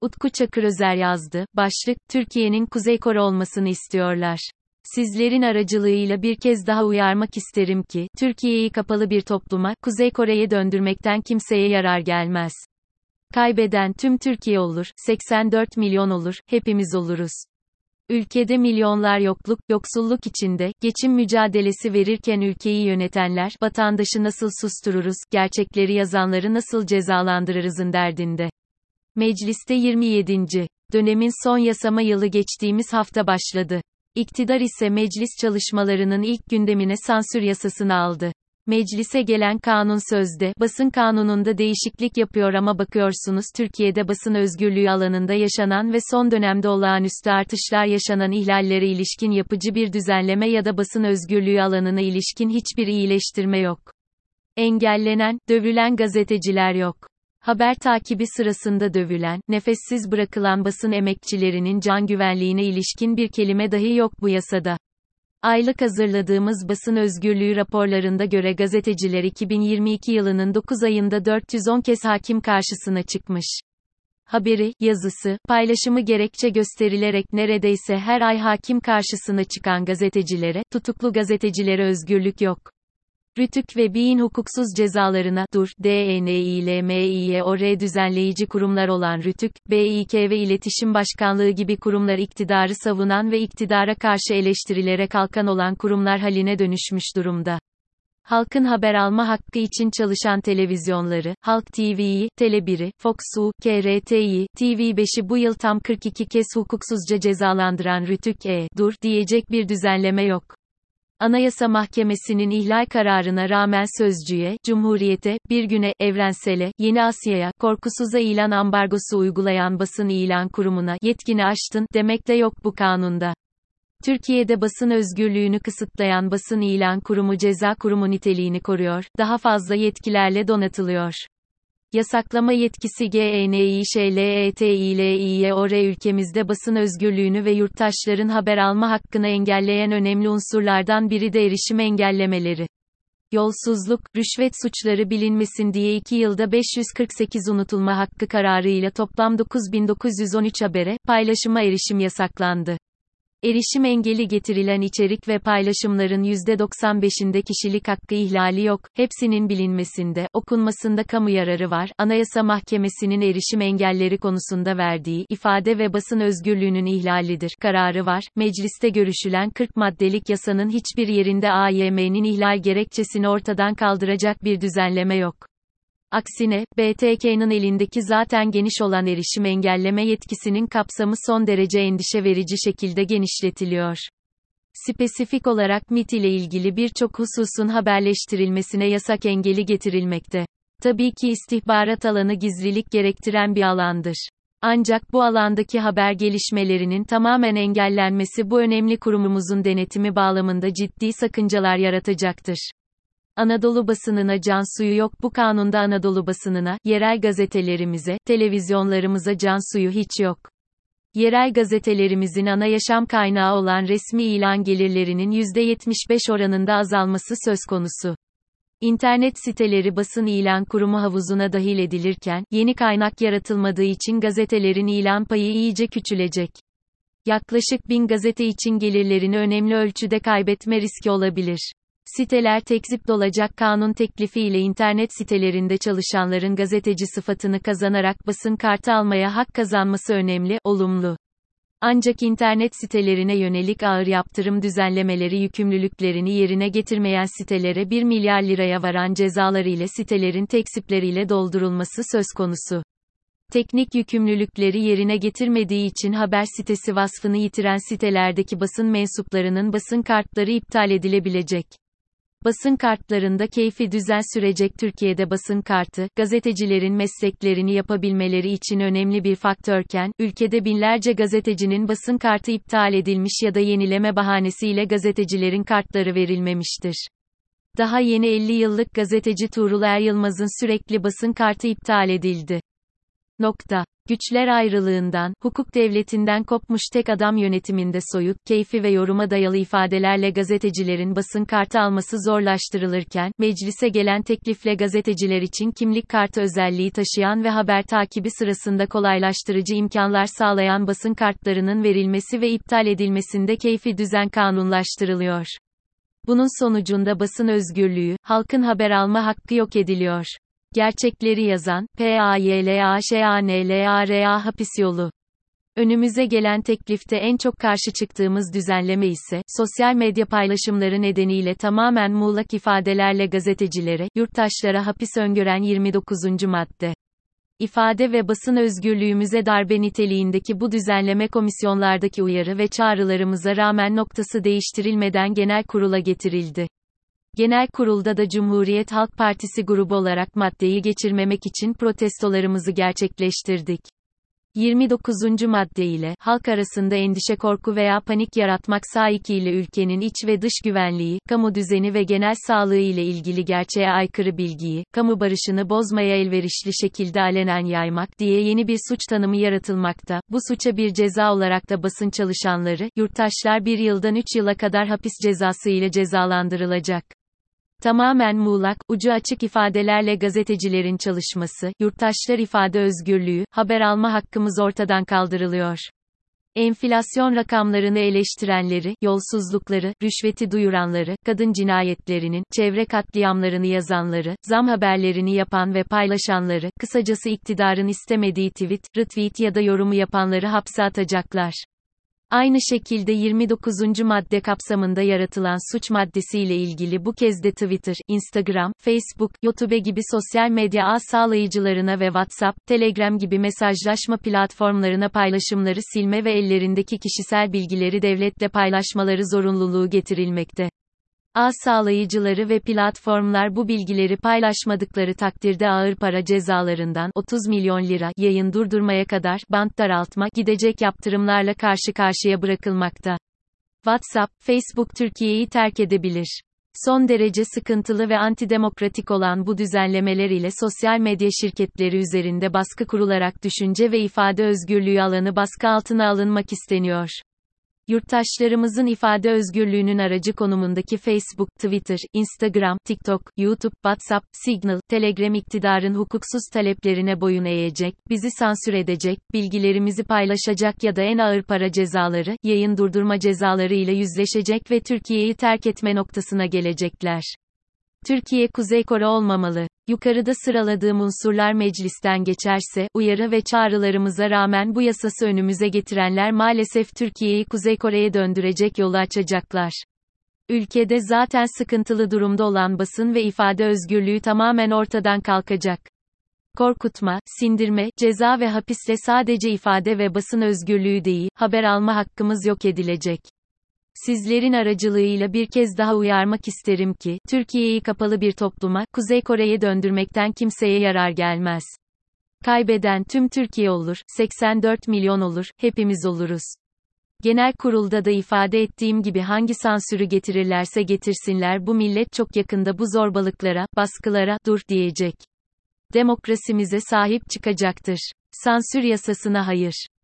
Utku Çakırözer yazdı. Başlık, Türkiye'nin Kuzey Kore olmasını istiyorlar. Sizlerin aracılığıyla bir kez daha uyarmak isterim ki, Türkiye'yi kapalı bir topluma, Kuzey Kore'ye döndürmekten kimseye yarar gelmez. Kaybeden tüm Türkiye olur, 84 milyon olur, hepimiz oluruz. Ülkede milyonlar yokluk, yoksulluk içinde, geçim mücadelesi verirken ülkeyi yönetenler, vatandaşı nasıl sustururuz, gerçekleri yazanları nasıl cezalandırırızın derdinde. Mecliste 27. dönemin son yasama yılı geçtiğimiz hafta başladı. İktidar ise meclis çalışmalarının ilk gündemine sansür yasasını aldı. Meclise gelen kanun sözde, basın kanununda değişiklik yapıyor ama bakıyorsunuz Türkiye'de basın özgürlüğü alanında yaşanan ve son dönemde olağanüstü artışlar yaşanan ihlallere ilişkin yapıcı bir düzenleme ya da basın özgürlüğü alanına ilişkin hiçbir iyileştirme yok. Engellenen, dövülen gazeteciler yok. Haber takibi sırasında dövülen, nefessiz bırakılan basın emekçilerinin can güvenliğine ilişkin bir kelime dahi yok bu yasada. Aylık hazırladığımız basın özgürlüğü raporlarında göre gazeteciler 2022 yılının 9 ayında 410 kez hakim karşısına çıkmış. Haberi, yazısı, paylaşımı gerekçe gösterilerek neredeyse her ay hakim karşısına çıkan gazetecilere, tutuklu gazetecilere özgürlük yok. Rütük ve Bİ'nin hukuksuz cezalarına, dur, DENİLMİYOR düzenleyici kurumlar olan Rütük, BİK ve İletişim Başkanlığı gibi kurumlar iktidarı savunan ve iktidara karşı eleştirilere kalkan olan kurumlar haline dönüşmüş durumda. Halkın haber alma hakkı için çalışan televizyonları, Halk TV'yi, Tele1'i, Fox'u, KRT'yi, TV5'i bu yıl tam 42 kez hukuksuzca cezalandıran Rütük E, dur, diyecek bir düzenleme yok. Anayasa Mahkemesi'nin ihlal kararına rağmen Sözcü'ye, Cumhuriyet'e, Bir Güne, Evrensel'e, Yeni Asya'ya, korkusuza ilan ambargosu uygulayan basın ilan kurumuna, yetkini aştın, demek de yok bu kanunda. Türkiye'de basın özgürlüğünü kısıtlayan basın ilan kurumu ceza kurumu niteliğini koruyor, daha fazla yetkilerle donatılıyor. Yasaklama yetkisi GNİŞLETİLİYOR ülkemizde basın özgürlüğünü ve yurttaşların haber alma hakkını engelleyen önemli unsurlardan biri de erişim engellemeleri. Yolsuzluk, rüşvet suçları bilinmesin diye 2 yılda 548 unutulma hakkı kararıyla toplam 9913 habere, paylaşıma erişim yasaklandı. Erişim engeli getirilen içerik ve paylaşımların %95'inde kişilik hakkı ihlali yok, hepsinin bilinmesinde, okunmasında kamu yararı var. Anayasa Mahkemesi'nin erişim engelleri konusunda verdiği ifade ve basın özgürlüğünün ihlalidir kararı var. Mecliste görüşülen 40 maddelik yasanın hiçbir yerinde AYM'nin ihlal gerekçesini ortadan kaldıracak bir düzenleme yok. Aksine, BTK'nın elindeki zaten geniş olan erişim engelleme yetkisinin kapsamı son derece endişe verici şekilde genişletiliyor. Spesifik olarak MIT ile ilgili birçok hususun haberleştirilmesine yasak engeli getirilmekte. Tabii ki istihbarat alanı gizlilik gerektiren bir alandır. Ancak bu alandaki haber gelişmelerinin tamamen engellenmesi bu önemli kurumumuzun denetimi bağlamında ciddi sakıncalar yaratacaktır. Anadolu basınına can suyu yok bu kanunda Anadolu basınına, yerel gazetelerimize, televizyonlarımıza can suyu hiç yok. Yerel gazetelerimizin ana yaşam kaynağı olan resmi ilan gelirlerinin %75 oranında azalması söz konusu. İnternet siteleri basın ilan kurumu havuzuna dahil edilirken, yeni kaynak yaratılmadığı için gazetelerin ilan payı iyice küçülecek. Yaklaşık bin gazete için gelirlerini önemli ölçüde kaybetme riski olabilir. Siteler tekzip dolacak kanun teklifiyle internet sitelerinde çalışanların gazeteci sıfatını kazanarak basın kartı almaya hak kazanması önemli, olumlu. Ancak internet sitelerine yönelik ağır yaptırım düzenlemeleri yükümlülüklerini yerine getirmeyen sitelere 1 milyar liraya varan cezalar ile sitelerin teksipleriyle doldurulması söz konusu. Teknik yükümlülükleri yerine getirmediği için haber sitesi vasfını yitiren sitelerdeki basın mensuplarının basın kartları iptal edilebilecek. Basın kartlarında keyfi düzen sürecek Türkiye'de basın kartı, gazetecilerin mesleklerini yapabilmeleri için önemli bir faktörken, ülkede binlerce gazetecinin basın kartı iptal edilmiş ya da yenileme bahanesiyle gazetecilerin kartları verilmemiştir. Daha yeni 50 yıllık gazeteci Tuğrul Er Yılmaz'ın sürekli basın kartı iptal edildi. Nokta. Güçler ayrılığından, hukuk devletinden kopmuş tek adam yönetiminde soyut, keyfi ve yoruma dayalı ifadelerle gazetecilerin basın kartı alması zorlaştırılırken, meclise gelen teklifle gazeteciler için kimlik kartı özelliği taşıyan ve haber takibi sırasında kolaylaştırıcı imkanlar sağlayan basın kartlarının verilmesi ve iptal edilmesinde keyfi düzen kanunlaştırılıyor. Bunun sonucunda basın özgürlüğü, halkın haber alma hakkı yok ediliyor. Gerçekleri yazan, PAYLAŞANLARA hapis yolu. Önümüze gelen teklifte en çok karşı çıktığımız düzenleme ise, sosyal medya paylaşımları nedeniyle tamamen muğlak ifadelerle gazetecilere, yurttaşlara hapis öngören 29. madde. İfade ve basın özgürlüğümüze darbe niteliğindeki bu düzenleme komisyonlardaki uyarı ve çağrılarımıza rağmen noktası değiştirilmeden genel kurula getirildi. Genel kurulda da Cumhuriyet Halk Partisi grubu olarak maddeyi geçirmemek için protestolarımızı gerçekleştirdik. 29. madde ile, halk arasında endişe korku veya panik yaratmak sahikiyle ülkenin iç ve dış güvenliği, kamu düzeni ve genel sağlığı ile ilgili gerçeğe aykırı bilgiyi, kamu barışını bozmaya elverişli şekilde alenen yaymak diye yeni bir suç tanımı yaratılmakta. Bu suça bir ceza olarak da basın çalışanları, yurttaşlar bir yıldan 3 yıla kadar hapis cezası ile cezalandırılacak. Tamamen muğlak, ucu açık ifadelerle gazetecilerin çalışması, yurttaşlar ifade özgürlüğü, haber alma hakkımız ortadan kaldırılıyor. Enflasyon rakamlarını eleştirenleri, yolsuzlukları, rüşveti duyuranları, kadın cinayetlerinin, çevre katliamlarını yazanları, zam haberlerini yapan ve paylaşanları, kısacası iktidarın istemediği tweet, retweet ya da yorumu yapanları hapse atacaklar. Aynı şekilde 29. madde kapsamında yaratılan suç maddesiyle ilgili bu kez de Twitter, Instagram, Facebook, YouTube gibi sosyal medya ağ sağlayıcılarına ve WhatsApp, Telegram gibi mesajlaşma platformlarına paylaşımları silme ve ellerindeki kişisel bilgileri devletle paylaşmaları zorunluluğu getirilmekte. Ağ sağlayıcıları ve platformlar bu bilgileri paylaşmadıkları takdirde ağır para cezalarından 30 milyon lira yayın durdurmaya kadar bant daraltma gidecek yaptırımlarla karşı karşıya bırakılmakta. WhatsApp, Facebook Türkiye'yi terk edebilir. Son derece sıkıntılı ve antidemokratik olan bu düzenlemeler ile sosyal medya şirketleri üzerinde baskı kurularak düşünce ve ifade özgürlüğü alanı baskı altına alınmak isteniyor. Yurttaşlarımızın ifade özgürlüğünün aracı konumundaki Facebook, Twitter, Instagram, TikTok, YouTube, WhatsApp, Signal, Telegram iktidarın hukuksuz taleplerine boyun eğecek, bizi sansür edecek, bilgilerimizi paylaşacak ya da en ağır para cezaları, yayın durdurma cezaları ile yüzleşecek ve Türkiye'yi terk etme noktasına gelecekler. Türkiye Kuzey Kore olmamalı. Yukarıda sıraladığım unsurlar meclisten geçerse, uyarı ve çağrılarımıza rağmen bu yasası önümüze getirenler maalesef Türkiye'yi Kuzey Kore'ye döndürecek yolu açacaklar. Ülkede zaten sıkıntılı durumda olan basın ve ifade özgürlüğü tamamen ortadan kalkacak. Korkutma, sindirme, ceza ve hapisle sadece ifade ve basın özgürlüğü değil, haber alma hakkımız yok edilecek. Sizlerin aracılığıyla bir kez daha uyarmak isterim ki, Türkiye'yi kapalı bir topluma, Kuzey Kore'ye döndürmekten kimseye yarar gelmez. Kaybeden tüm Türkiye olur, 84 milyon olur, hepimiz oluruz. Genel kurulda da ifade ettiğim gibi hangi sansürü getirirlerse getirsinler bu millet çok yakında bu zorbalıklara, baskılara, dur diyecek. Demokrasimize sahip çıkacaktır. Sansür yasasına hayır.